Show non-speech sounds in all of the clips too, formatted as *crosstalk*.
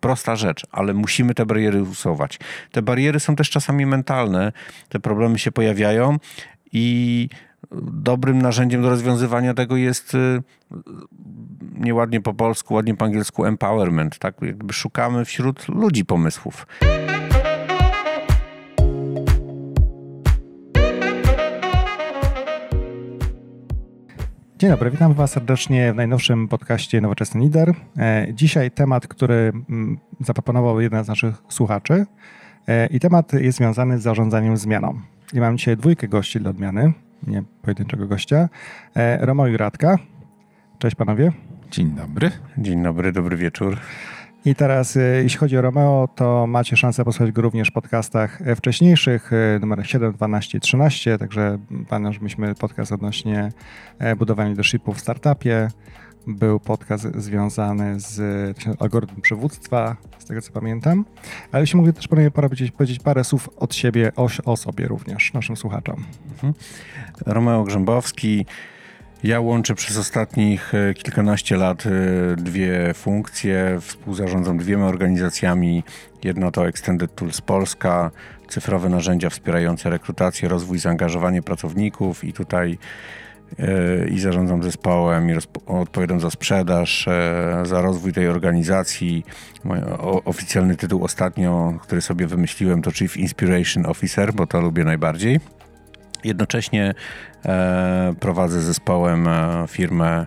prosta rzecz, ale musimy te bariery usuwać. Te bariery są też czasami mentalne, te problemy się pojawiają i dobrym narzędziem do rozwiązywania tego jest y, nieładnie po polsku, ładnie po angielsku empowerment. Tak? Jakby szukamy wśród ludzi pomysłów. Dzień dobry, witam Was serdecznie w najnowszym podcaście Nowoczesny Lider. E, dzisiaj temat, który mm, zaproponował jeden z naszych słuchaczy e, i temat jest związany z zarządzaniem zmianą. I mam dzisiaj dwójkę gości dla odmiany, nie pojedynczego gościa. E, Romo i Radka. Cześć panowie. Dzień dobry. Dzień dobry, dobry wieczór. I teraz, e, jeśli chodzi o Romeo, to macie szansę posłuchać go również w podcastach e, wcześniejszych, e, numer 7, 12 i 13. Także pamiętam, mieliśmy podcast odnośnie budowania leadershipu w startupie. Był podcast związany z algorytmem przywództwa, z tego co pamiętam. Ale jeśli mogę też powiedzieć, powiedzieć parę słów od siebie, o, o sobie również, naszym słuchaczom. Mhm. Romeo Grzębowski, ja łączę przez ostatnich e, kilkanaście lat e, dwie funkcje. Współzarządzam dwiema organizacjami. Jedna to Extended Tools Polska, cyfrowe narzędzia wspierające rekrutację, rozwój, zaangażowanie pracowników i tutaj e, i zarządzam zespołem i odpowiadam za sprzedaż, za rozwój tej organizacji. Mój oficjalny tytuł ostatnio, który sobie wymyśliłem to Chief Inspiration Officer, bo to lubię najbardziej. Jednocześnie e, prowadzę zespołem e, firmę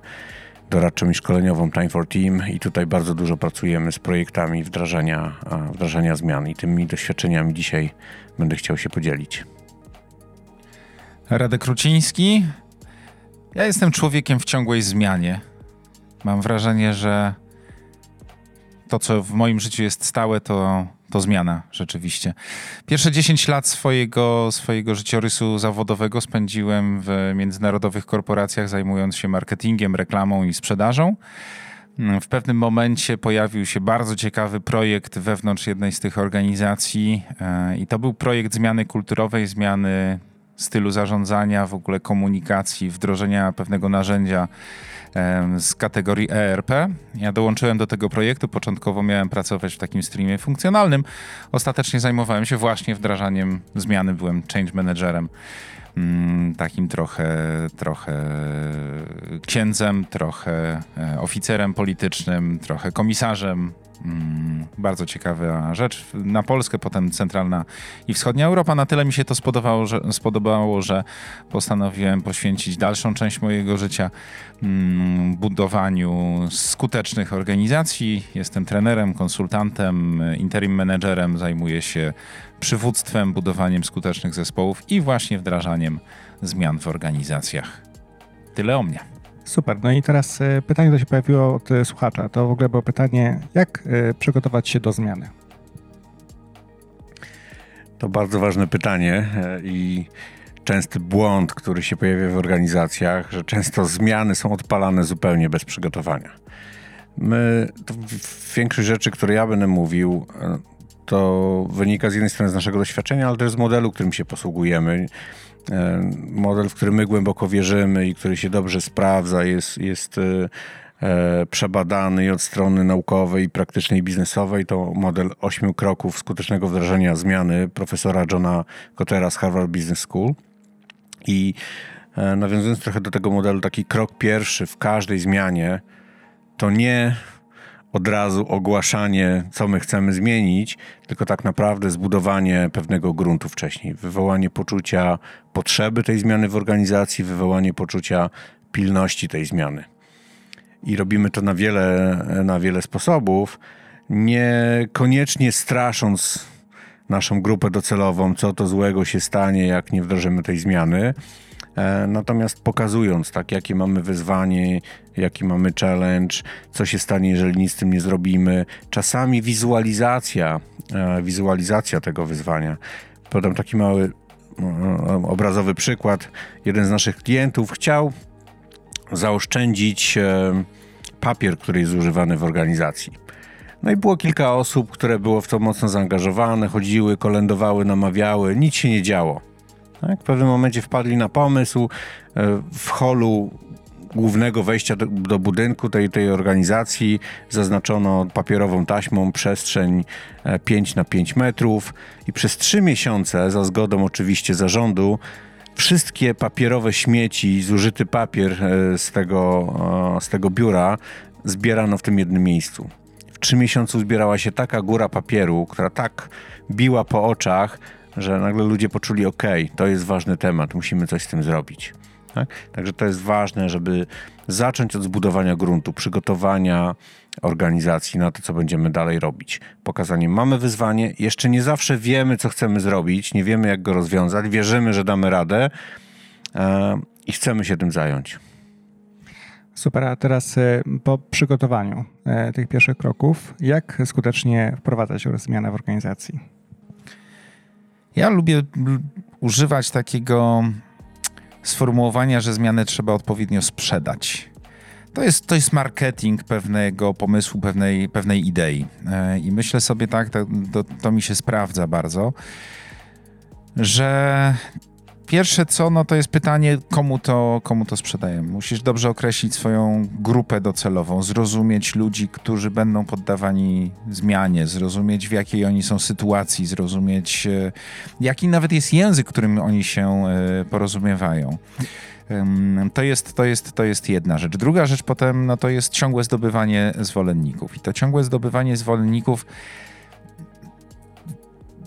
doradczą i szkoleniową Time for Team i tutaj bardzo dużo pracujemy z projektami wdrażania, e, wdrażania zmian i tymi doświadczeniami dzisiaj będę chciał się podzielić. Radek Kruciński. Ja jestem człowiekiem w ciągłej zmianie. Mam wrażenie, że to, co w moim życiu jest stałe, to to zmiana rzeczywiście. Pierwsze 10 lat swojego, swojego życiorysu zawodowego spędziłem w międzynarodowych korporacjach, zajmując się marketingiem, reklamą i sprzedażą. W pewnym momencie pojawił się bardzo ciekawy projekt wewnątrz jednej z tych organizacji, e, i to był projekt zmiany kulturowej, zmiany stylu zarządzania, w ogóle komunikacji, wdrożenia pewnego narzędzia z kategorii ERP. Ja dołączyłem do tego projektu. Początkowo miałem pracować w takim streamie funkcjonalnym. Ostatecznie zajmowałem się właśnie wdrażaniem zmiany. Byłem change managerem. Mm, takim trochę, trochę księdzem, trochę e, oficerem politycznym, trochę komisarzem, bardzo ciekawa rzecz. Na Polskę, potem centralna i wschodnia Europa. Na tyle mi się to spodobało, że, spodobało, że postanowiłem poświęcić dalszą część mojego życia mm, budowaniu skutecznych organizacji. Jestem trenerem, konsultantem, interim managerem, zajmuję się przywództwem, budowaniem skutecznych zespołów i właśnie wdrażaniem zmian w organizacjach. Tyle o mnie. Super. No i teraz e, pytanie, które się pojawiło od e, słuchacza, to w ogóle było pytanie, jak e, przygotować się do zmiany? To bardzo ważne pytanie i częsty błąd, który się pojawia w organizacjach, że często zmiany są odpalane zupełnie bez przygotowania. My, większość rzeczy, które ja będę mówił, to wynika z jednej strony z naszego doświadczenia, ale też z modelu, którym się posługujemy. E, model, w który my głęboko wierzymy i który się dobrze sprawdza, jest, jest e, e, przebadany od strony naukowej, praktycznej i biznesowej. To model ośmiu kroków skutecznego wdrażania zmiany profesora Johna Cottera z Harvard Business School. I nawiązując trochę do tego modelu, taki krok pierwszy w każdej zmianie to nie od razu ogłaszanie, co my chcemy zmienić, tylko tak naprawdę zbudowanie pewnego gruntu wcześniej. Wywołanie poczucia potrzeby tej zmiany w organizacji, wywołanie poczucia pilności tej zmiany. I robimy to na wiele, na wiele sposobów, niekoniecznie strasząc naszą grupę docelową, co to złego się stanie, jak nie wdrożymy tej zmiany, natomiast pokazując, tak, jakie mamy wyzwanie, jaki mamy challenge, co się stanie, jeżeli nic z tym nie zrobimy. Czasami wizualizacja, e, wizualizacja tego wyzwania. Podam taki mały obrazowy przykład. Jeden z naszych klientów chciał zaoszczędzić e, papier, który jest używany w organizacji. No i było kilka osób, które było w to mocno zaangażowane, chodziły, kolędowały, namawiały, nic się nie działo. Tak? W pewnym momencie wpadli na pomysł, e, w holu głównego wejścia do, do, budynku tej, tej organizacji zaznaczono papierową taśmą przestrzeń 5 e, na 5 metrów i przez trzy miesiące, za zgodą oczywiście zarządu, wszystkie papierowe śmieci, zużyty papier e, z tego, z tego biura zbierano w tym jednym miejscu. W trzy miesiące zbierała się taka góra papieru, która tak biła po oczach, że nagle ludzie poczuli, ok, to jest ważny temat, musimy coś z tym zrobić. Tak? Także to jest ważne, żeby zacząć od zbudowania gruntu, przygotowania organizacji na to, co będziemy dalej robić. Pokazanie, mamy wyzwanie, jeszcze nie zawsze wiemy, co chcemy zrobić, nie wiemy, jak go rozwiązać, wierzymy, że damy radę e, i chcemy się tym zająć. Super, a teraz e, po przygotowaniu e, tych pierwszych kroków, jak skutecznie wprowadzać zmianę w organizacji? Ja lubię używać takiego sformułowania, że zmianę trzeba odpowiednio sprzedać. To jest, to jest marketing pewnego pomysłu, pewnej, pewnej idei. E, I myślę sobie tak, to, to, to mi się sprawdza bardzo, że Pierwsze co, no to jest pytanie, komu to, komu to sprzedajemy. Musisz dobrze określić swoją grupę docelową, zrozumieć ludzi, którzy będą poddawani zmianie, zrozumieć w jakiej oni są sytuacji, zrozumieć e, jaki nawet jest język, którym oni się e, porozumiewają. To jest, to, jest, to jest jedna rzecz. Druga rzecz potem no to jest ciągłe zdobywanie zwolenników. I to ciągłe zdobywanie zwolenników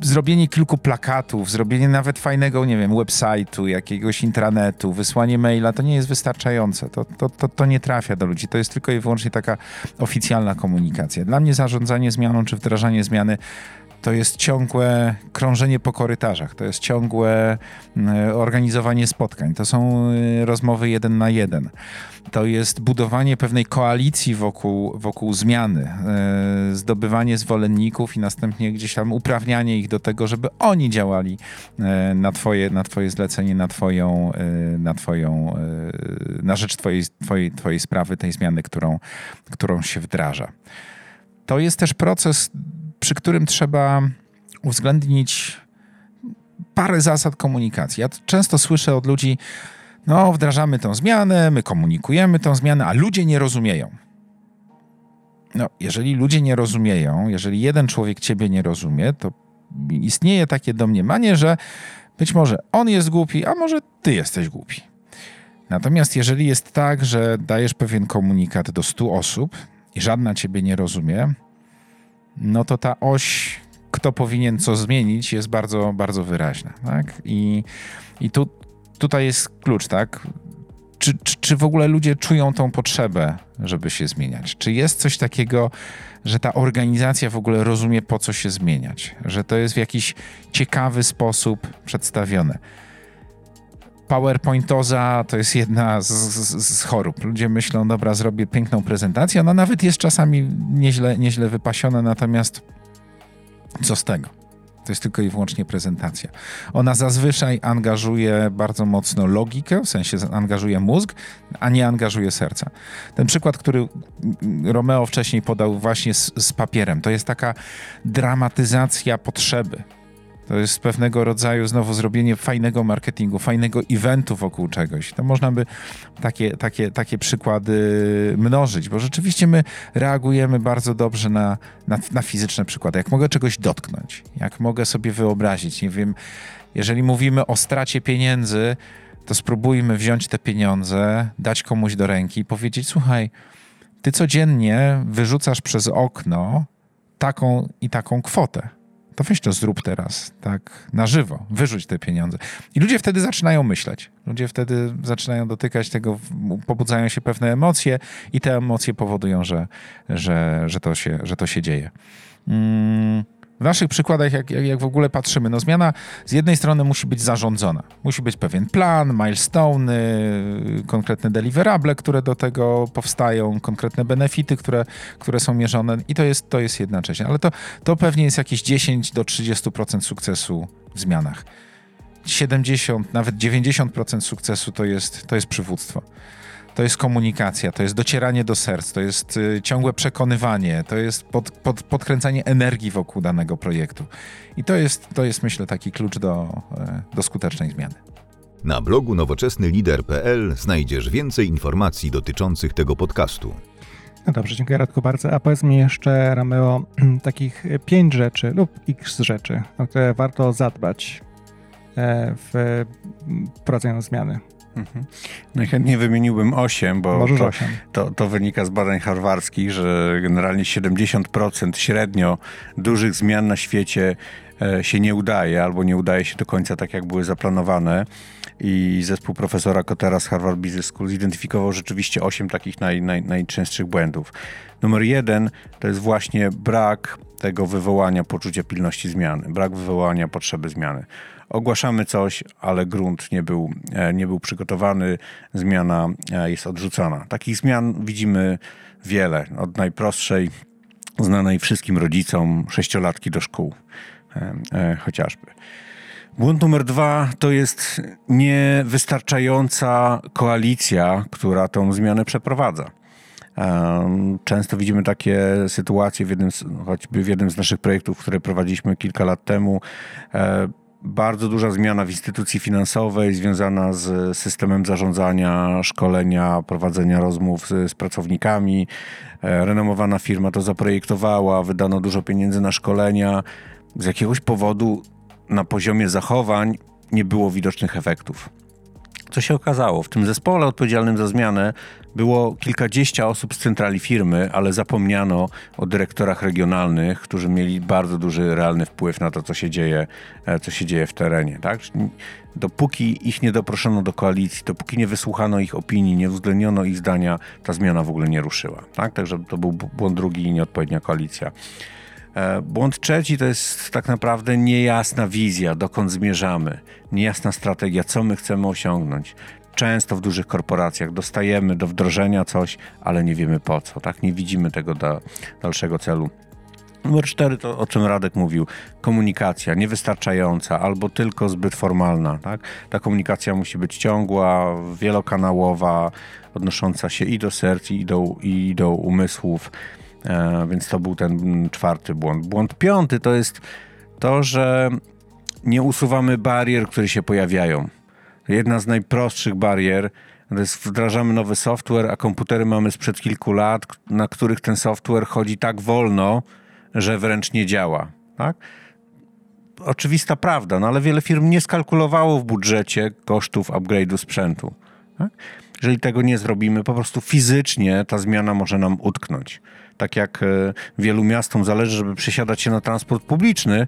zrobienie kilku plakatów, zrobienie nawet fajnego, nie wiem, website'u, jakiegoś intranetu, wysłanie maila, to nie jest wystarczające. To, to, to, to nie trafia do ludzi. To jest tylko i wyłącznie taka oficjalna komunikacja. Dla mnie zarządzanie zmianą czy wdrażanie zmiany to jest ciągłe krążenie po korytarzach, to jest ciągłe mm, organizowanie spotkań, to są y, rozmowy jeden na jeden. To jest budowanie pewnej koalicji wokół, wokół zmiany, y, zdobywanie zwolenników i następnie gdzieś tam uprawnianie ich do tego, żeby oni działali y, na twoje, na twoje zlecenie, na twoją, na twoją, na rzecz twojej, twojej, twojej sprawy, tej zmiany, którą, którą się wdraża. To jest też proces przy którym trzeba uwzględnić parę zasad komunikacji. Ja często słyszę od ludzi, no wdrażamy tę zmianę, my komunikujemy tę zmianę, a ludzie nie rozumieją. No, jeżeli ludzie nie rozumieją, jeżeli jeden człowiek ciebie nie rozumie, to istnieje takie domniemanie, że być może on jest głupi, a może ty jesteś głupi. Natomiast jeżeli jest tak, że dajesz pewien komunikat do 100 osób i żadna ciebie nie rozumie, no to ta oś, kto powinien co zmienić, jest bardzo, bardzo wyraźna. Tak? I, i tu, tutaj jest klucz, tak? Czy, czy, czy w ogóle ludzie czują tą potrzebę, żeby się zmieniać? Czy jest coś takiego, że ta organizacja w ogóle rozumie, po co się zmieniać? Że to jest w jakiś ciekawy sposób przedstawione? PowerPointoza to jest jedna z, z, z, chorób. Ludzie myślą, dobra, zrobię piękną prezentację. Ona nawet jest czasami nieźle, nieźle wypasiona, natomiast co z tego? To jest tylko i wyłącznie prezentacja. Ona zazwyczaj angażuje bardzo mocno logikę, w sensie angażuje mózg, a nie angażuje serca. Ten przykład, który Romeo wcześniej podał właśnie z, z papierem, to jest taka dramatyzacja potrzeby to jest pewnego rodzaju znowu zrobienie fajnego marketingu, fajnego eventu wokół czegoś. To można by takie, takie, takie przykłady mnożyć, bo rzeczywiście my reagujemy bardzo dobrze na, na, na fizyczne przykłady. Jak mogę czegoś dotknąć, jak mogę sobie wyobrazić, nie wiem, jeżeli mówimy o stracie pieniędzy, to spróbujmy wziąć te pieniądze, dać komuś do ręki i powiedzieć: Słuchaj, ty codziennie wyrzucasz przez okno taką i taką kwotę to weź to zrób teraz, tak na żywo, wyrzuć te pieniądze. I ludzie wtedy zaczynają myśleć. Ludzie wtedy zaczynają dotykać tego, pobudzają się pewne emocje i te emocje powodują, że, że, że, to, się, że to się dzieje. Mm. W naszych przykładach, jak, jak, jak, w ogóle patrzymy, no zmiana z jednej strony musi być zarządzona. Musi być pewien plan, milestone, konkretne deliverable, które do tego powstają, konkretne benefity, które, które są mierzone i to jest, to jest jedna część. Ale to, to pewnie jest jakieś 10 do 30% sukcesu w zmianach. 70, nawet 90% sukcesu to jest, to jest przywództwo to jest komunikacja, to jest docieranie do serc, to jest y, ciągłe przekonywanie, to jest pod, pod, podkręcanie energii wokół danego projektu. I to jest, to jest myślę, taki klucz do, e, do skutecznej zmiany. Na blogu nowoczesnylider.pl znajdziesz więcej informacji dotyczących tego podcastu. No dobrze, dziękuję Radku bardzo. A powiedz mi jeszcze, Rameo, *clears throat* takich pięć rzeczy lub x rzeczy, o które warto zadbać e, w wprowadzeniu zmiany. Mhm. Najchętniej wymieniłbym 8, bo to, 8. to, to wynika z badań harwarskich, że generalnie 70% średnio dużych zmian na świecie e, się nie udaje albo nie udaje się do końca tak, jak były zaplanowane. I zespół profesora Kotera z Harvard Business School zidentyfikował rzeczywiście 8 takich naj, naj, najczęstszych błędów. Numer jeden to jest właśnie brak tego wywołania poczucia pilności zmiany, brak wywołania potrzeby zmiany ogłaszamy coś, ale grunt nie był, e, nie był przygotowany, zmiana e, jest odrzucona. Takich zmian widzimy wiele. Od najprostszej, znanej wszystkim rodzicom, sześciolatki do szkół e, chociażby. Błąd numer dwa to jest niewystarczająca koalicja, która tą zmianę przeprowadza. Często widzimy takie sytuacje, w jednym choćby w jednym z naszych projektów, które prowadziliśmy kilka lat temu bardzo duża zmiana w instytucji finansowej związana z systemem zarządzania, szkolenia, prowadzenia rozmów z, z, pracownikami. E, renomowana firma to zaprojektowała, wydano dużo pieniędzy na szkolenia. Z jakiegoś powodu na poziomie zachowań nie było widocznych efektów. Co się okazało? W tym zespole odpowiedzialnym za zmianę było kilkadziesiąt osób z centrali firmy, ale zapomniano o dyrektorach regionalnych, którzy mieli bardzo duży realny wpływ na to, co się dzieje, e, co się dzieje w terenie. Tak? Dopóki ich nie doproszono do koalicji, dopóki nie wysłuchano ich opinii, nie uwzględniono ich zdania, ta zmiana w ogóle nie ruszyła. Tak? Także to był błąd drugi i nieodpowiednia koalicja. E, błąd trzeci to jest tak naprawdę niejasna wizja, dokąd zmierzamy, niejasna strategia, co my chcemy osiągnąć. Często w dużych korporacjach dostajemy do wdrożenia coś, ale nie wiemy po co, tak? Nie widzimy tego do dalszego celu. Numer cztery to, o czym Radek mówił, komunikacja niewystarczająca albo tylko zbyt formalna. Tak? Ta komunikacja musi być ciągła, wielokanałowa, odnosząca się i do serc, i do, i do umysłów. E, więc to był ten czwarty błąd. Błąd piąty to jest to, że nie usuwamy barier, które się pojawiają. Jedna z najprostszych barier to jest wdrażamy nowy software, a komputery mamy sprzed kilku lat, na których ten software chodzi tak wolno, że wręcz nie działa. Tak? Oczywista prawda, no ale wiele firm nie skalkulowało w budżecie kosztów upgrade'u sprzętu. Tak? Jeżeli tego nie zrobimy, po prostu fizycznie ta zmiana może nam utknąć tak jak e, wielu miastom zależy, żeby przesiadać się na transport publiczny,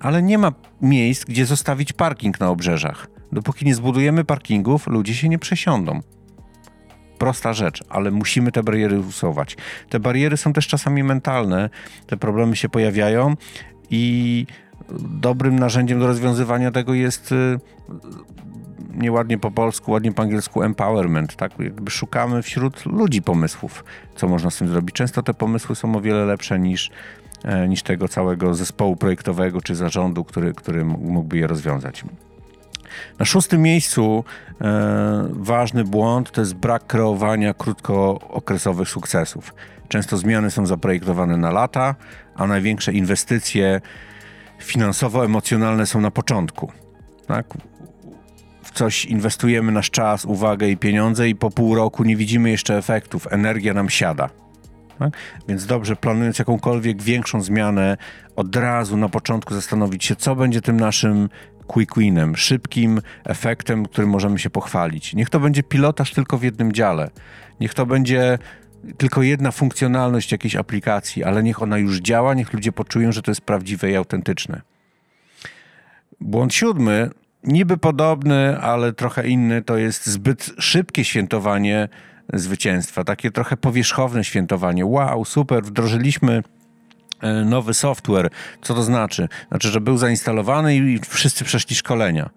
ale nie ma miejsc, gdzie zostawić parking na obrzeżach. Dopóki nie zbudujemy parkingów, ludzie się nie przesiądą. Prosta rzecz, ale musimy te bariery usuwać. Te bariery są też czasami mentalne, te problemy się pojawiają i dobrym narzędziem do rozwiązywania tego jest e, nieładnie po polsku, ładnie po angielsku empowerment, tak? Jakby szukamy wśród ludzi pomysłów, co można z tym zrobić. Często te pomysły są o wiele lepsze niż, e, niż tego całego zespołu projektowego czy zarządu, który, który mógłby je rozwiązać. Na szóstym miejscu e, ważny błąd to jest brak kreowania krótkookresowych sukcesów. Często zmiany są zaprojektowane na lata, a największe inwestycje finansowo-emocjonalne są na początku. Tak? coś inwestujemy nasz czas, uwagę i pieniądze i po pół roku nie widzimy jeszcze efektów, energia nam siada. Tak? Więc dobrze, planując jakąkolwiek większą zmianę, od razu na początku zastanowić się, co będzie tym naszym quick winem, szybkim efektem, którym możemy się pochwalić. Niech to będzie pilotaż tylko w jednym dziale. Niech to będzie tylko jedna funkcjonalność jakiejś aplikacji, ale niech ona już działa, niech ludzie poczują, że to jest prawdziwe i autentyczne. Błąd siódmy niby podobny, ale trochę inny, to jest zbyt szybkie świętowanie zwycięstwa, takie trochę powierzchowne świętowanie. Wow, super, wdrożyliśmy nowy software. Co to znaczy? Znaczy, że był zainstalowany i wszyscy przeszli szkolenia.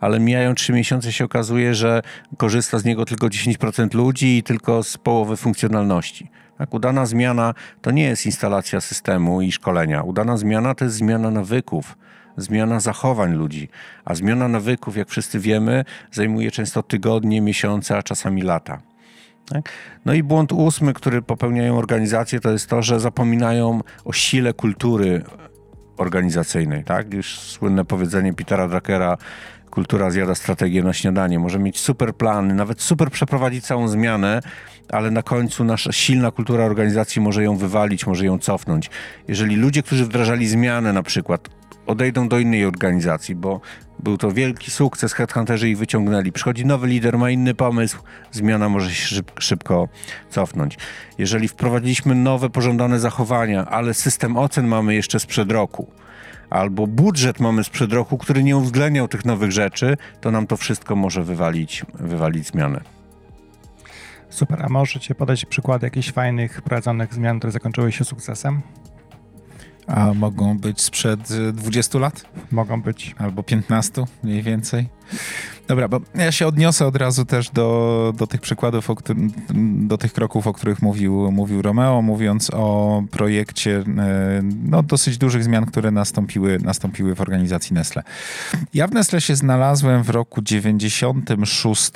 Ale mijają trzy miesiące się okazuje, że korzysta z niego tylko 10% ludzi i tylko z połowy funkcjonalności. Tak, udana zmiana to nie jest instalacja systemu i szkolenia. Udana zmiana to jest zmiana nawyków zmiana zachowań ludzi. A zmiana nawyków, jak wszyscy wiemy, zajmuje często tygodnie, miesiące, a czasami lata. Tak? No i błąd ósmy, który popełniają organizacje, to jest to, że zapominają o sile kultury organizacyjnej. Tak? Już słynne powiedzenie Petera Druckera, kultura zjada strategię na śniadanie. Może mieć super plany, nawet super przeprowadzić całą zmianę, ale na końcu nasza silna kultura organizacji może ją wywalić, może ją cofnąć. Jeżeli ludzie, którzy wdrażali zmianę na przykład, odejdą do innej organizacji, bo był to wielki sukces, headhunterzy ich wyciągnęli. Przychodzi nowy lider, ma inny pomysł, zmiana może się szybko cofnąć. Jeżeli wprowadziliśmy nowe, pożądane zachowania, ale system ocen mamy jeszcze sprzed roku, albo budżet mamy sprzed roku, który nie uwzględniał tych nowych rzeczy, to nam to wszystko może wywalić, wywalić zmianę. Super, a możecie podać przykłady jakichś fajnych prowadzonych zmian, które zakończyły się sukcesem? A mogą być sprzed 20 lat? Mogą być. Albo 15 mniej więcej. Dobra, bo ja się odniosę od razu też do, do tych przykładów, o do tych kroków, o których mówił, mówił Romeo, mówiąc o projekcie e, no, dosyć dużych zmian, które nastąpiły, nastąpiły w organizacji Nestle. Ja w Nestle się znalazłem w roku 96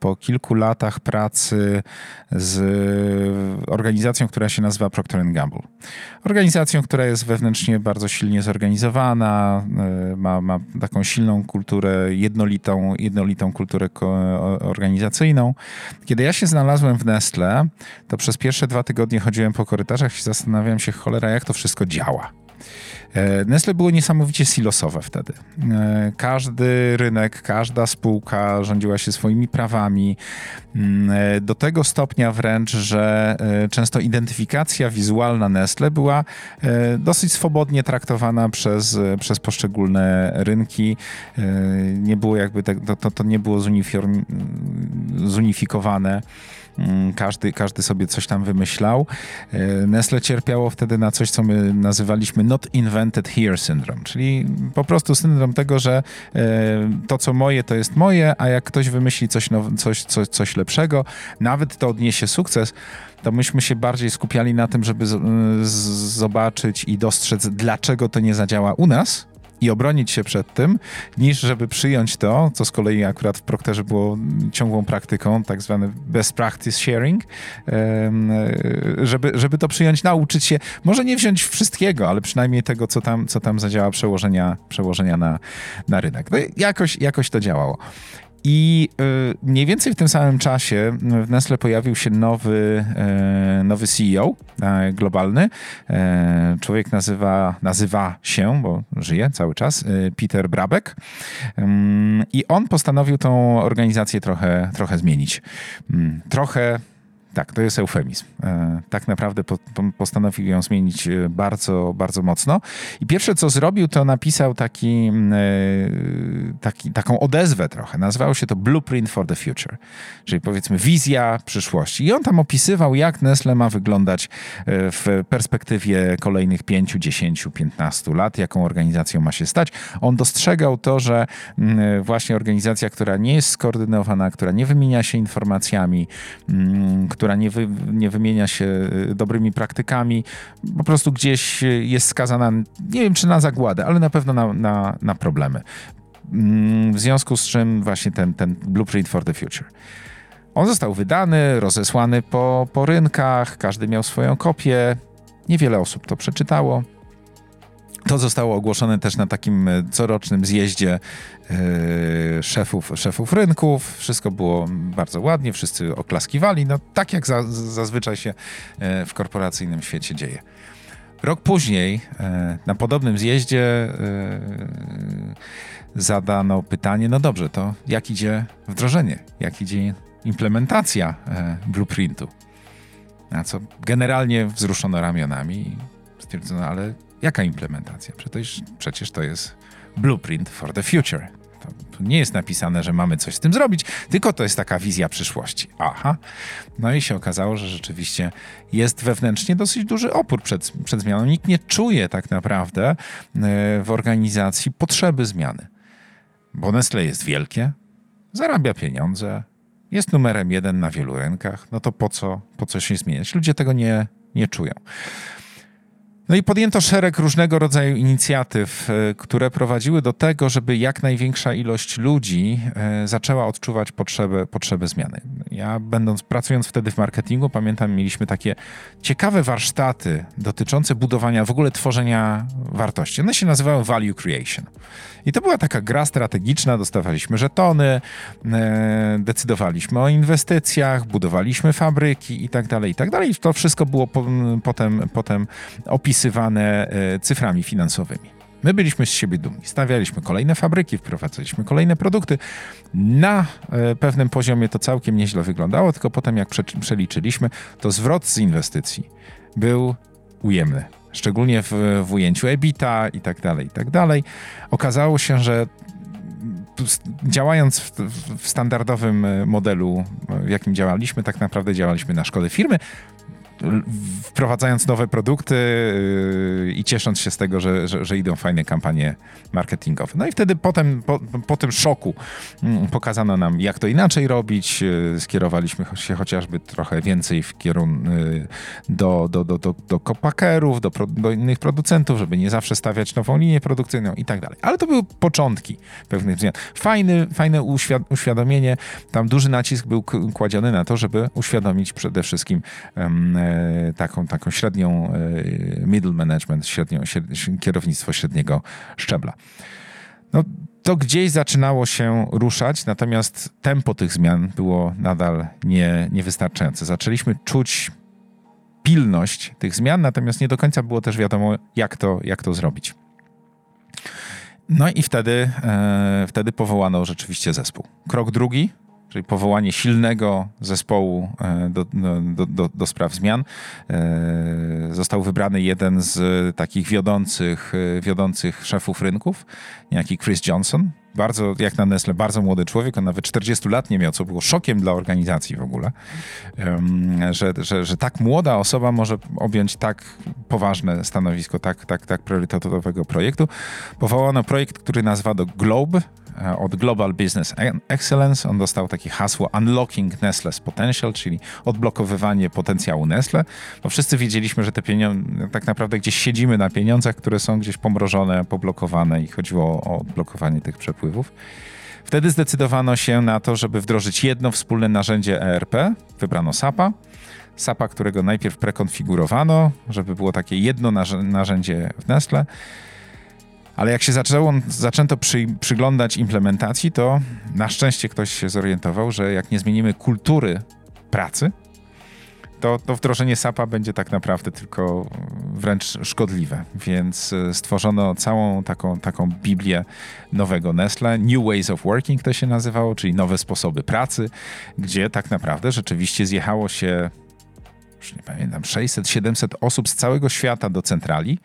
po kilku latach pracy z organizacją, która się nazywa Procter Gamble. Organizacją, która jest wewnętrznie bardzo silnie zorganizowana, e, ma, ma taką silną kulturę jednolitą, jednolitą kulturę organizacyjną. Kiedy ja się znalazłem w Nestle, to przez pierwsze dwa tygodnie chodziłem po korytarzach i zastanawiałem się, cholera, jak to wszystko działa. E, Nestle było niesamowicie silosowe wtedy. E, każdy rynek, każda spółka rządziła się swoimi prawami mm, e, do tego stopnia wręcz, że często identyfikacja wizualna Nestle była dosyć swobodnie traktowana przez, przez poszczególne rynki. Nie było jakby, to, to nie było zunifikowane. Mm, każdy, każdy sobie coś tam wymyślał. E, Nestle cierpiało wtedy na coś, co my nazywaliśmy not invented here syndrome, czyli po prostu syndrom tego, że e, to, co moje, to jest moje, a jak ktoś wymyśli coś, now, coś, coś, coś lepszego, nawet to odniesie sukces, to myśmy się bardziej skupiali na tym, żeby zobaczyć i dostrzec, dlaczego to nie zadziała u nas, i obronić się przed tym, niż żeby przyjąć to, co z kolei akurat w Procterze było ciągłą praktyką, tak zwany best practice sharing, żeby, żeby to przyjąć, nauczyć się, może nie wziąć wszystkiego, ale przynajmniej tego, co tam, co tam zadziała, przełożenia, przełożenia na, na rynek. No jakoś, jakoś to działało. I y, mniej więcej w tym samym czasie w Nestle pojawił się nowy, e, nowy CEO e, globalny. E, człowiek nazywa, nazywa się, bo żyje cały czas, Peter Brabek. I on postanowił tą organizację trochę, trochę zmienić. Mm, trochę tak, to jest eufemizm. E, tak naprawdę po, po, postanowił ją zmienić e, bardzo, bardzo mocno. I pierwsze, co zrobił, to napisał taki, e, taki, taką odezwę trochę. Nazywało się to Blueprint for the Future, czyli powiedzmy wizja przyszłości. I on tam opisywał, jak Nestle ma wyglądać w perspektywie kolejnych 5, 10, 15 lat, jaką organizacją ma się stać. On dostrzegał to, że właśnie organizacja, która nie jest skoordynowana, która nie wymienia się informacjami, która która nie, wy, nie wymienia się y, dobrymi praktykami, po prostu gdzieś jest skazana, nie wiem czy na zagładę, ale na pewno na, na, na problemy. Mm, w związku z czym właśnie ten, ten Blueprint for the Future. On został wydany, rozesłany po, po rynkach, każdy miał swoją kopię. Niewiele osób to przeczytało. To zostało ogłoszone też na takim e, corocznym zjeździe yy, szefów, szefów rynków. Wszystko było bardzo ładnie, wszyscy oklaskiwali, no tak jak za, zazwyczaj się e, w korporacyjnym świecie dzieje. Rok później na podobnym zjeździe zadano pytanie, no dobrze, to jak idzie wdrożenie, jak idzie implementacja blueprintu? Na co generalnie wzruszono ramionami i stwierdzono, ale Jaka implementacja? Przecież, przecież to jest blueprint for the future. To nie jest napisane, że mamy coś z tym zrobić, tylko to jest taka wizja przyszłości. Aha. No i się okazało, że rzeczywiście jest wewnętrznie dosyć duży opór przed, przed zmianą. Nikt nie czuje tak naprawdę e, w organizacji potrzeby zmiany. Bo Nestle jest wielkie, zarabia pieniądze, jest numerem jeden na wielu rynkach, no to po co, po co się zmieniać? Ludzie tego nie, nie czują. No i podjęto szereg różnego rodzaju inicjatyw, e, które prowadziły do tego, żeby jak największa ilość ludzi e, zaczęła odczuwać potrzebę, potrzebę zmiany. Ja będąc, pracując wtedy w marketingu, pamiętam, mieliśmy takie ciekawe warsztaty dotyczące budowania, w ogóle tworzenia wartości. One się nazywały Value Creation. I to była taka gra strategiczna, dostawaliśmy żetony, e, decydowaliśmy o inwestycjach, budowaliśmy fabryki i tak dalej, i tak dalej. To wszystko było po, potem, potem opisywane e, cyframi finansowymi. My byliśmy z siebie dumni. Stawialiśmy kolejne fabryki, wprowadzaliśmy kolejne produkty. Na e, pewnym poziomie to całkiem nieźle wyglądało, tylko potem jak prze, przeliczyliśmy, to zwrot z inwestycji był ujemny. Szczególnie w, w ujęciu EBITA i tak dalej, i tak dalej. Okazało się, że działając w, w, standardowym e, modelu, w jakim działaliśmy, tak naprawdę działaliśmy na szkodę firmy wprowadzając nowe produkty yy, i ciesząc się z tego, że, że, że, idą fajne kampanie marketingowe. No i wtedy potem, po, po tym szoku mm, pokazano nam, jak to inaczej robić. Yy, skierowaliśmy się chociażby trochę więcej w kierunku yy, do, do, do, do, do kopakerów, do, do innych producentów, żeby nie zawsze stawiać nową linię produkcyjną i tak dalej. Ale to były początki pewnych zmian. Fajny, fajne uświad uświadomienie. Tam duży nacisk był kładziony na to, żeby uświadomić przede wszystkim um, taką, taką średnią e, middle management, średnią, kierownictwo średniego szczebla. No, to gdzieś zaczynało się ruszać, natomiast tempo tych zmian było nadal nie, niewystarczające. Zaczęliśmy czuć pilność tych zmian, natomiast nie do końca było też wiadomo, jak to, jak to zrobić. No i wtedy, e, wtedy powołano rzeczywiście zespół. Krok drugi czyli powołanie silnego zespołu e, do, do, do, do, spraw zmian. E, został wybrany jeden z takich wiodących, e, wiodących szefów rynków, niejaki Chris Johnson. Bardzo, jak na Nestle, bardzo młody człowiek, on nawet 40 lat nie miał, co było szokiem dla organizacji w ogóle, że, że, że tak młoda osoba może objąć tak poważne stanowisko, tak, tak, tak priorytetowego projektu. Powołano projekt, który nazwano Globe, E, od Global Business Excellence. On dostał takie hasło Unlocking Nestle's Potential, czyli odblokowywanie potencjału Nestle, bo wszyscy wiedzieliśmy, że te pieniądze, tak naprawdę gdzieś siedzimy na pieniądzach, które są gdzieś pomrożone, poblokowane i chodziło o odblokowanie tych przepływów. Wtedy zdecydowano się na to, żeby wdrożyć jedno wspólne narzędzie ERP. Wybrano SAP-a. SAP-a, którego najpierw prekonfigurowano, żeby było takie jedno narzędzie w Nestle. Ale jak się zaczęło, zaczęto przy, przyglądać implementacji, to na szczęście ktoś się zorientował, że jak nie zmienimy kultury pracy, to, to wdrożenie SAP-a będzie tak naprawdę tylko wręcz szkodliwe. Więc e, stworzono całą taką, taką Biblię nowego Nestle. New Ways of Working to się nazywało, czyli nowe sposoby pracy, gdzie tak naprawdę rzeczywiście zjechało się już nie pamiętam, 600-700 osób z całego świata do centrali.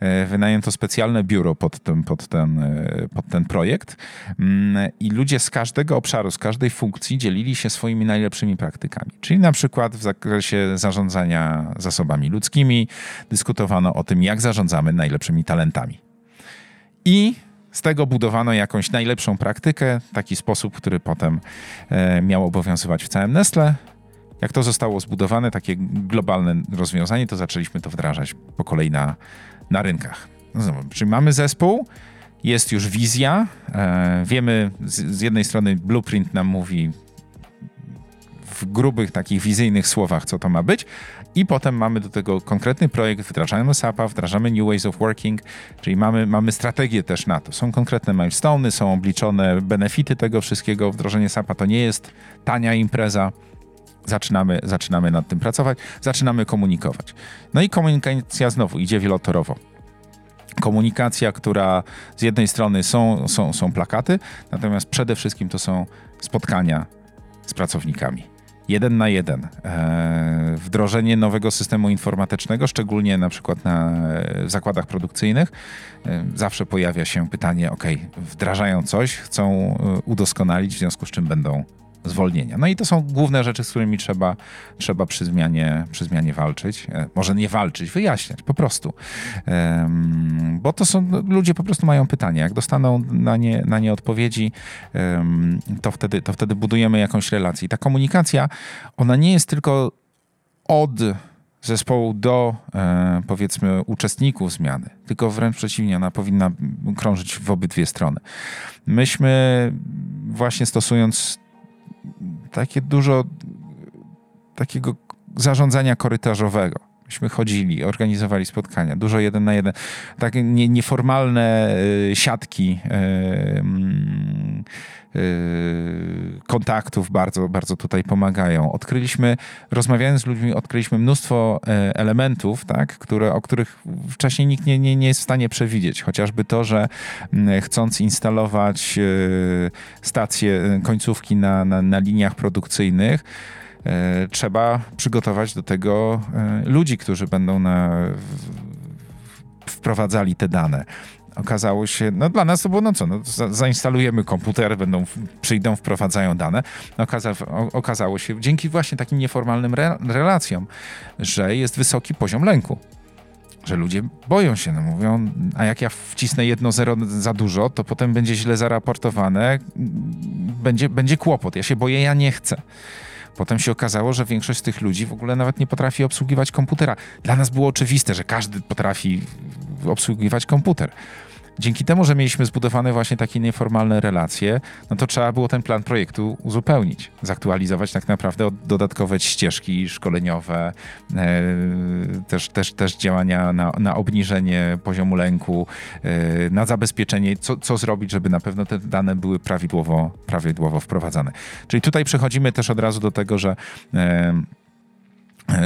E, wynajęto specjalne biuro pod ten, pod ten, e, pod ten projekt mm, i ludzie z każdego obszaru, z każdej funkcji dzielili się swoimi najlepszymi praktykami. Czyli na przykład w zakresie zarządzania zasobami ludzkimi dyskutowano o tym, jak zarządzamy najlepszymi talentami. I z tego budowano jakąś najlepszą praktykę, taki sposób, który potem e, miał obowiązywać w całym Nestle. Jak to zostało zbudowane, takie globalne rozwiązanie, to zaczęliśmy to wdrażać po kolei na, na rynkach. No, czyli mamy zespół, jest już wizja, e, wiemy, z, z, jednej strony blueprint nam mówi w grubych, takich wizyjnych słowach, co to ma być, i potem mamy do tego konkretny projekt, wdrażamy SAP-a, wdrażamy New Ways of Working, czyli mamy, mamy strategię też na to. Są konkretne milestone'y, są obliczone benefity tego wszystkiego. Wdrożenie SAP-a to nie jest tania impreza, zaczynamy, zaczynamy nad tym pracować, zaczynamy komunikować. No i komunikacja znowu idzie wielotorowo. Komunikacja, która z jednej strony są, są, są plakaty, natomiast przede wszystkim to są spotkania z pracownikami. Jeden na jeden. Eee, wdrożenie nowego systemu informatycznego, szczególnie na przykład na, w zakładach produkcyjnych, eee, zawsze pojawia się pytanie: OK, wdrażają coś, chcą e, udoskonalić, w związku z czym będą zwolnienia. No i to są główne rzeczy, z którymi trzeba, trzeba przy, zmianie, przy zmianie walczyć. E, może nie walczyć, wyjaśniać po prostu. Bo to są, ludzie po prostu mają pytania. Jak dostaną na nie, na nie odpowiedzi, to, wtedy, to wtedy budujemy jakąś relację. I ta komunikacja, ona nie jest tylko od zespołu do e, powiedzmy uczestników zmiany, tylko wręcz przeciwnie, ona powinna krążyć w obydwie strony. Myśmy właśnie stosując takie dużo takiego zarządzania korytarzowego. Myśmy chodzili, organizowali spotkania, dużo jeden na jeden. Takie nie, nieformalne y, siatki y, mm, kontaktów bardzo, bardzo tutaj pomagają. Odkryliśmy, rozmawiając z ludźmi, odkryliśmy mnóstwo elementów, tak, które, o których wcześniej nikt nie, nie, nie jest w stanie przewidzieć. Chociażby to, że chcąc instalować stacje, końcówki na, na, na liniach produkcyjnych, E, trzeba przygotować do tego e, ludzi, którzy będą na, wprowadzali te dane. Okazało się, no dla nas to było, no co, no, zainstalujemy komputer, będą, przyjdą, wprowadzają dane. Okaza, okazało się, dzięki właśnie takim nieformalnym re, relacjom, że jest wysoki poziom lęku że ludzie boją się, no mówią, a jak ja wcisnę jedno zero za dużo, to potem będzie źle zaraportowane, będzie, będzie kłopot. Ja się boję, ja nie chcę. Potem się okazało, że większość z tych ludzi w ogóle nawet nie potrafi obsługiwać komputera. Dla nas było oczywiste, że każdy potrafi obsługiwać komputer dzięki temu, że mieliśmy zbudowane właśnie takie nieformalne relacje, no to trzeba było ten plan projektu uzupełnić, zaktualizować tak naprawdę dodatkowe ścieżki szkoleniowe, e, też, też, też działania na, na obniżenie poziomu lęku, e, na zabezpieczenie, co, co zrobić, żeby na pewno te dane były prawidłowo, prawidłowo wprowadzane. Czyli tutaj przechodzimy też od razu do tego, że e,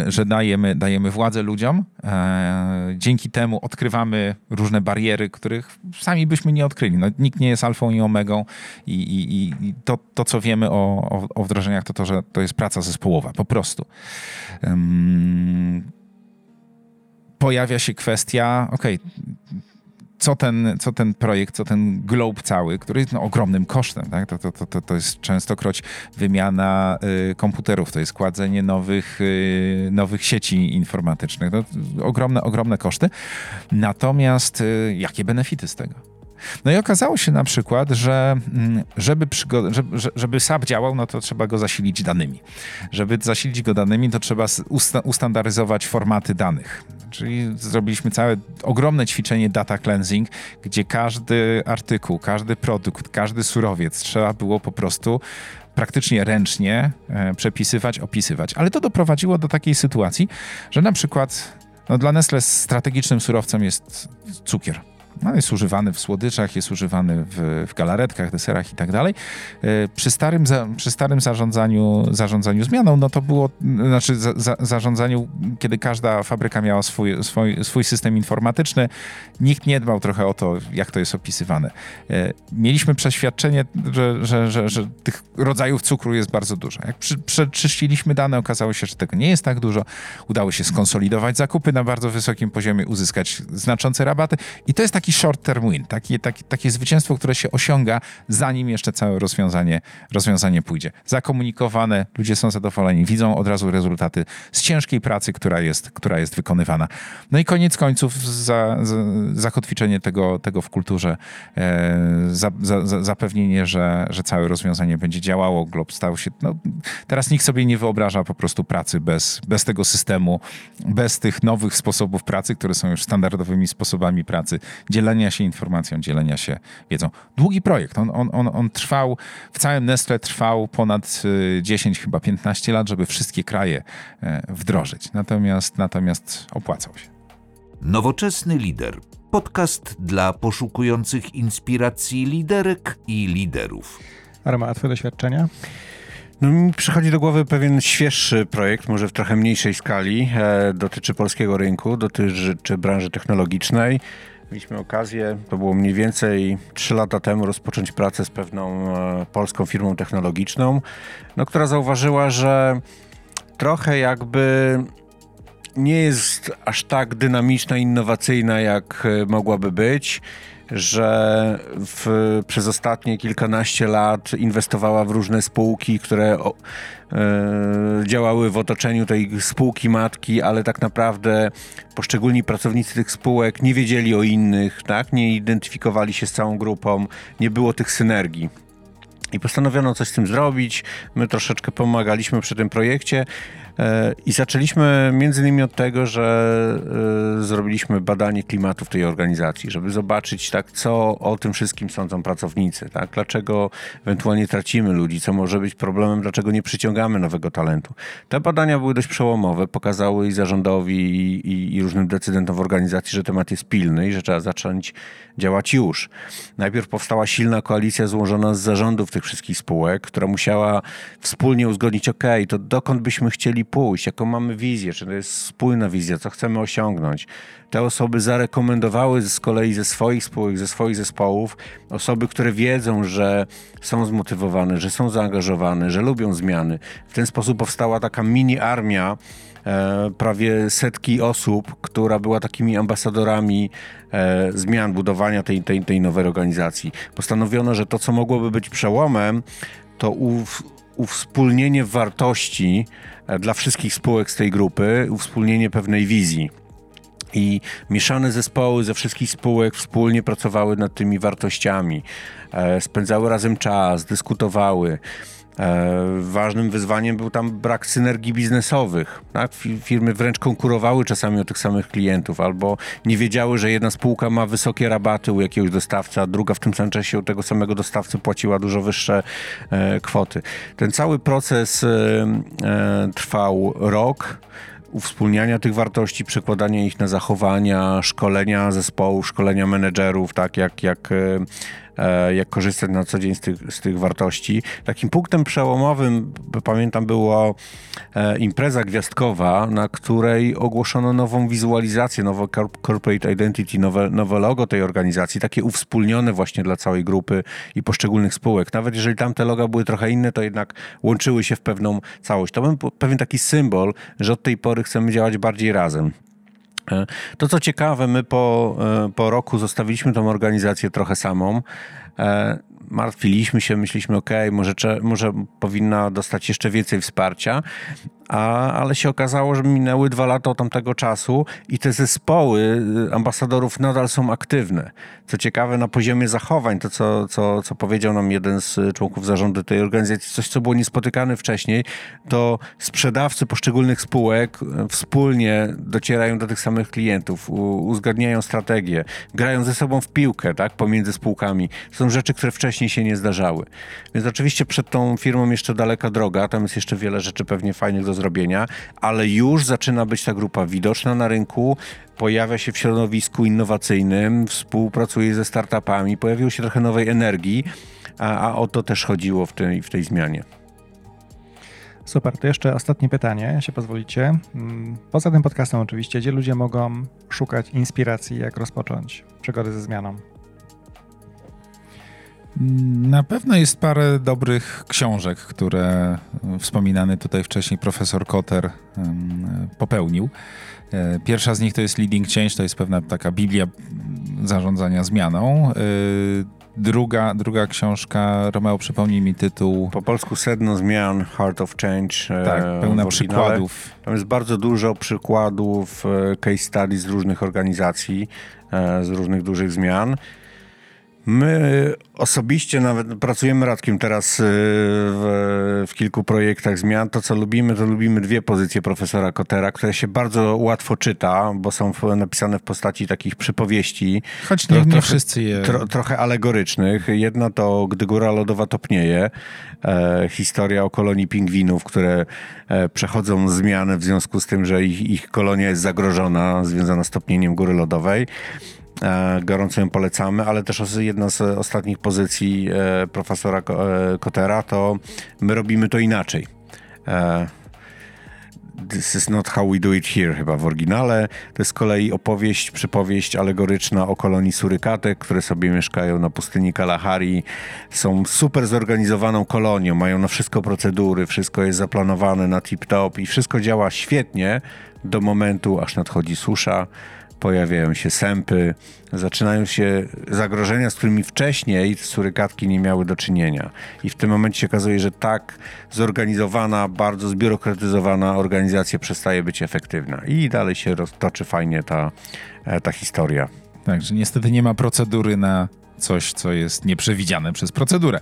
że dajemy, dajemy władzę ludziom. E, dzięki temu odkrywamy różne bariery, których sami byśmy nie odkryli. No, nikt nie jest alfą i omegą i, i, i to, to, co wiemy o, o, o, wdrożeniach, to to, że to jest praca zespołowa, po prostu. Um, pojawia się kwestia, okej, okay, co ten, co ten projekt, co ten globe cały, który jest no, ogromnym kosztem, tak? to, to, to, to jest częstokroć wymiana y, komputerów, to jest kładzenie nowych, y, nowych sieci informatycznych. No, ogromne, ogromne koszty. Natomiast y, jakie benefity z tego? No i okazało się na przykład, że mm, żeby, żeby, żeby SAP działał, no to trzeba go zasilić danymi. Żeby zasilić go danymi, to trzeba usta ustandaryzować formaty danych. Czyli zrobiliśmy całe ogromne ćwiczenie data cleansing, gdzie każdy artykuł, każdy produkt, każdy surowiec trzeba było po prostu praktycznie ręcznie e, przepisywać, opisywać. Ale to doprowadziło do takiej sytuacji, że na przykład no dla Nestle strategicznym surowcem jest cukier. No, jest używany w słodyczach, jest używany w, w galaretkach, deserach i tak dalej. E, przy starym, za, przy starym zarządzaniu, zarządzaniu zmianą, no to było, znaczy za, za, zarządzaniu, kiedy każda fabryka miała swój, swój, swój system informatyczny, nikt nie dbał trochę o to, jak to jest opisywane. E, mieliśmy przeświadczenie, że, że, że, że tych rodzajów cukru jest bardzo dużo. Jak przy, przeczyściliśmy dane, okazało się, że tego nie jest tak dużo. Udało się skonsolidować zakupy na bardzo wysokim poziomie, uzyskać znaczące rabaty i to jest taki taki short term win, taki, taki, takie zwycięstwo, które się osiąga, zanim jeszcze całe rozwiązanie, rozwiązanie pójdzie. Zakomunikowane, ludzie są zadowoleni, widzą od razu rezultaty z ciężkiej pracy, która jest, która jest wykonywana. No i koniec końców za, za, zakotwiczenie tego, tego w kulturze, e, za, za, zapewnienie, że, że całe rozwiązanie będzie działało. Glob stał się, no, teraz nikt sobie nie wyobraża po prostu pracy bez, bez tego systemu, bez tych nowych sposobów pracy, które są już standardowymi sposobami pracy dzielenia się informacją, dzielenia się wiedzą. Długi projekt. On, on, on, on trwał, w całym Nestle trwał ponad 10, y, chyba 15 lat, żeby wszystkie kraje e, wdrożyć. Natomiast, natomiast opłacał się. Nowoczesny lider. Podcast dla poszukujących inspiracji liderek i liderów. Arma, a twoje doświadczenia? No, mi przychodzi do głowy pewien świeższy projekt, może w trochę mniejszej skali. E, dotyczy polskiego rynku, dotyczy branży technologicznej. Mieliśmy okazję, to było mniej więcej 3 lata temu, rozpocząć pracę z pewną e, polską firmą technologiczną, no, która zauważyła, że trochę jakby nie jest aż tak dynamiczna, innowacyjna, jak e, mogłaby być że w, przez ostatnie kilkanaście lat inwestowała w różne spółki, które o, e, działały w otoczeniu tej spółki matki, ale tak naprawdę poszczególni pracownicy tych spółek nie wiedzieli o innych, tak? nie identyfikowali się z całą grupą, nie było tych synergii. I postanowiono coś z tym zrobić. My troszeczkę pomagaliśmy przy tym projekcie. I zaczęliśmy między innymi od tego, że e, zrobiliśmy badanie klimatu w tej organizacji, żeby zobaczyć, tak, co o tym wszystkim sądzą pracownicy, tak? dlaczego ewentualnie tracimy ludzi, co może być problemem, dlaczego nie przyciągamy nowego talentu. Te badania były dość przełomowe, pokazały i zarządowi, i, i, i różnym decydentom w organizacji, że temat jest pilny i że trzeba zacząć działać już. Najpierw powstała silna koalicja złożona z zarządów tych wszystkich spółek, która musiała wspólnie uzgodnić, ok, to dokąd byśmy chcieli pójść, jaką mamy wizję, czy to jest spójna wizja, co chcemy osiągnąć. Te osoby zarekomendowały z kolei ze swoich spółek, ze swoich zespołów osoby, które wiedzą, że są zmotywowane, że są zaangażowane, że lubią zmiany. W ten sposób powstała taka mini armia e, prawie setki osób, która była takimi ambasadorami e, zmian, budowania tej, tej, tej nowej organizacji. Postanowiono, że to, co mogłoby być przełomem, to uwspólnienie wartości e, dla wszystkich spółek z tej grupy, uwspólnienie pewnej wizji. I mieszane zespoły ze wszystkich spółek wspólnie pracowały nad tymi wartościami, e, spędzały razem czas, dyskutowały. E, ważnym wyzwaniem był tam brak synergii biznesowych. Tak? Firmy wręcz konkurowały czasami o tych samych klientów, albo nie wiedziały, że jedna spółka ma wysokie rabaty u jakiegoś dostawcy, a druga w tym samym czasie u tego samego dostawcy płaciła dużo wyższe e, kwoty. Ten cały proces e, trwał rok uwspólniania tych wartości, przekładania ich na zachowania, szkolenia zespołu, szkolenia menedżerów, tak jak, jak jak korzystać na co dzień z tych, z tych wartości. Takim punktem przełomowym, pamiętam, była e, impreza gwiazdkowa, na której ogłoszono nową wizualizację, nowe corporate identity, nowe, nowe logo tej organizacji, takie uwspólnione właśnie dla całej grupy i poszczególnych spółek. Nawet jeżeli tamte loga były trochę inne, to jednak łączyły się w pewną całość. To był pewien taki symbol, że od tej pory chcemy działać bardziej razem. E, to co ciekawe, my po, e, po roku zostawiliśmy tą organizację trochę samą. E, martwiliśmy się, myśleliśmy, ok, może, może powinna dostać jeszcze więcej wsparcia, a, ale się okazało, że minęły dwa lata od tamtego czasu i te zespoły y, ambasadorów nadal są aktywne. Co ciekawe, na poziomie zachowań, to co, co, co powiedział nam jeden z członków zarządu tej organizacji, coś co było niespotykane wcześniej, to sprzedawcy poszczególnych spółek y, wspólnie docierają do tych samych klientów, uzgadniają strategię, grają ze sobą w piłkę, tak, pomiędzy spółkami. To są rzeczy, które wcześniej się nie zdarzały. Więc oczywiście przed tą firmą jeszcze daleka droga, tam jest jeszcze wiele rzeczy pewnie fajnych do zrobienia, ale już zaczyna być ta grupa widoczna na rynku, pojawia się w środowisku innowacyjnym, współpracuje ze startupami, pojawiło się trochę nowej energii, a, a o to też chodziło w tej, w tej zmianie. Super, to jeszcze ostatnie pytanie, jeśli pozwolicie. Mm, poza tym podcastem oczywiście, gdzie ludzie mogą szukać inspiracji, jak rozpocząć przygody ze zmianą? Na pewno jest parę dobrych książek, które wspominany tutaj wcześniej profesor Kotter popełnił. E, pierwsza z nich to jest Leading Change, to jest pewna taka biblia zarządzania zmianą. E, druga, druga książka, Romeo, przypomnij mi tytuł. Po polsku Sedno Zmian, Heart of Change. E, tak, pełna przykładów. Tam jest bardzo dużo przykładów, case studies z różnych organizacji, z różnych dużych zmian. My osobiście nawet pracujemy Radkiem teraz y, w, w, kilku projektach zmian. To, co lubimy, to lubimy dwie pozycje profesora Kotera, które się bardzo łatwo czyta, bo są napisane w postaci takich przypowieści. Choć nie, nie trochę, wszyscy je... Tro, trochę alegorycznych. Jedna to Gdy góra lodowa topnieje. E, historia o kolonii pingwinów, które e, przechodzą zmiany w związku z tym, że ich, ich kolonia jest zagrożona, związana z topnieniem góry lodowej. E, gorąco ją polecamy, ale też jedna z ostatnich pozycji e, profesora e, Kotera to my robimy to inaczej. This is not how we do it here, chyba w oryginale. To jest z kolei opowieść, przypowieść alegoryczna o kolonii surykatek, które sobie mieszkają na pustyni Kalahari. Są super zorganizowaną kolonią, mają na wszystko procedury, wszystko jest zaplanowane na tip-top i wszystko działa świetnie do momentu, aż nadchodzi susza pojawiają się sępy, zaczynają się zagrożenia, z którymi wcześniej surykatki nie miały do czynienia. I w tym momencie się okazuje, że tak zorganizowana, bardzo zbiurokratyzowana organizacja przestaje być efektywna. I dalej się roztoczy fajnie ta, e, ta historia. Tak, że niestety nie ma procedury na coś, co jest nieprzewidziane przez procedurę.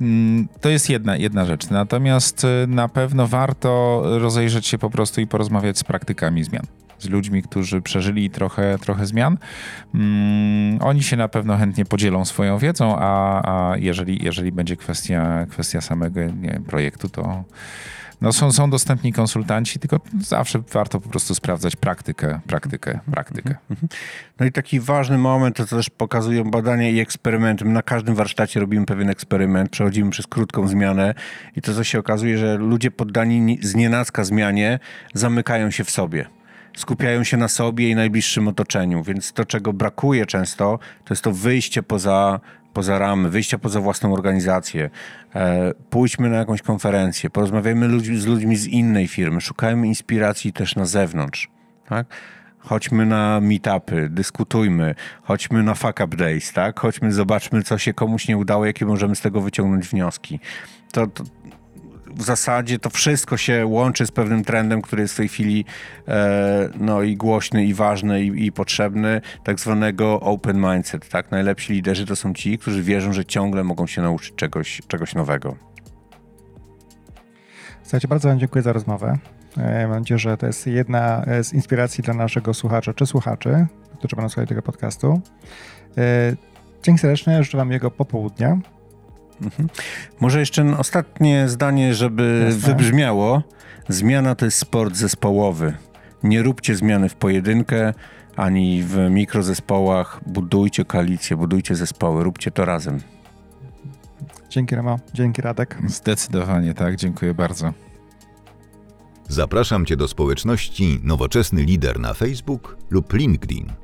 Mm, to jest jedna, jedna rzecz. Natomiast y, na pewno warto rozejrzeć się po prostu i porozmawiać z praktykami zmian z ludźmi, którzy przeżyli trochę, trochę zmian. Mm, oni się na pewno chętnie podzielą swoją wiedzą, a, a jeżeli, jeżeli będzie kwestia, kwestia samego projektu, to no są, są dostępni konsultanci, tylko zawsze warto po prostu sprawdzać praktykę, praktykę, praktykę. No i taki ważny moment, to też pokazują badania i eksperymenty. My na każdym warsztacie robimy pewien eksperyment, przechodzimy przez krótką zmianę i to co się okazuje, że ludzie poddani z nienacka zmianie zamykają się w sobie skupiają się na sobie i najbliższym otoczeniu, więc to, czego brakuje często, to jest to wyjście poza, poza ramy, wyjście poza własną organizację. E, pójdźmy na jakąś konferencję, porozmawiajmy z ludźmi z innej firmy, szukajmy inspiracji też na zewnątrz. Tak? Chodźmy na meetupy, dyskutujmy, chodźmy na fuck up days, tak? Chodźmy, zobaczmy, co się komuś nie udało, jakie możemy z tego wyciągnąć wnioski. To, to, w zasadzie to wszystko się łączy z pewnym trendem, który jest w tej chwili e, no i głośny, i ważny, i, i, potrzebny, tak zwanego open mindset. Tak? Najlepsi liderzy to są ci, którzy wierzą, że ciągle mogą się nauczyć czegoś, czegoś nowego. Słuchajcie, bardzo Wam dziękuję za rozmowę. E, mam nadzieję, że to jest jedna z inspiracji dla naszego słuchacza czy słuchaczy, którzy będą słuchać tego podcastu. E, dzięki serdecznie, życzę Wam jego popołudnia. Mhm. Może jeszcze ostatnie zdanie, żeby Jasne. wybrzmiało. Zmiana to jest sport zespołowy. Nie róbcie zmiany w pojedynkę, ani w mikrozespołach. Budujcie koalicję, budujcie zespoły, róbcie to razem. Dzięki Remo, dzięki Radek. Zdecydowanie tak, dziękuję bardzo. Zapraszam Cię do społeczności Nowoczesny Lider na Facebook lub LinkedIn.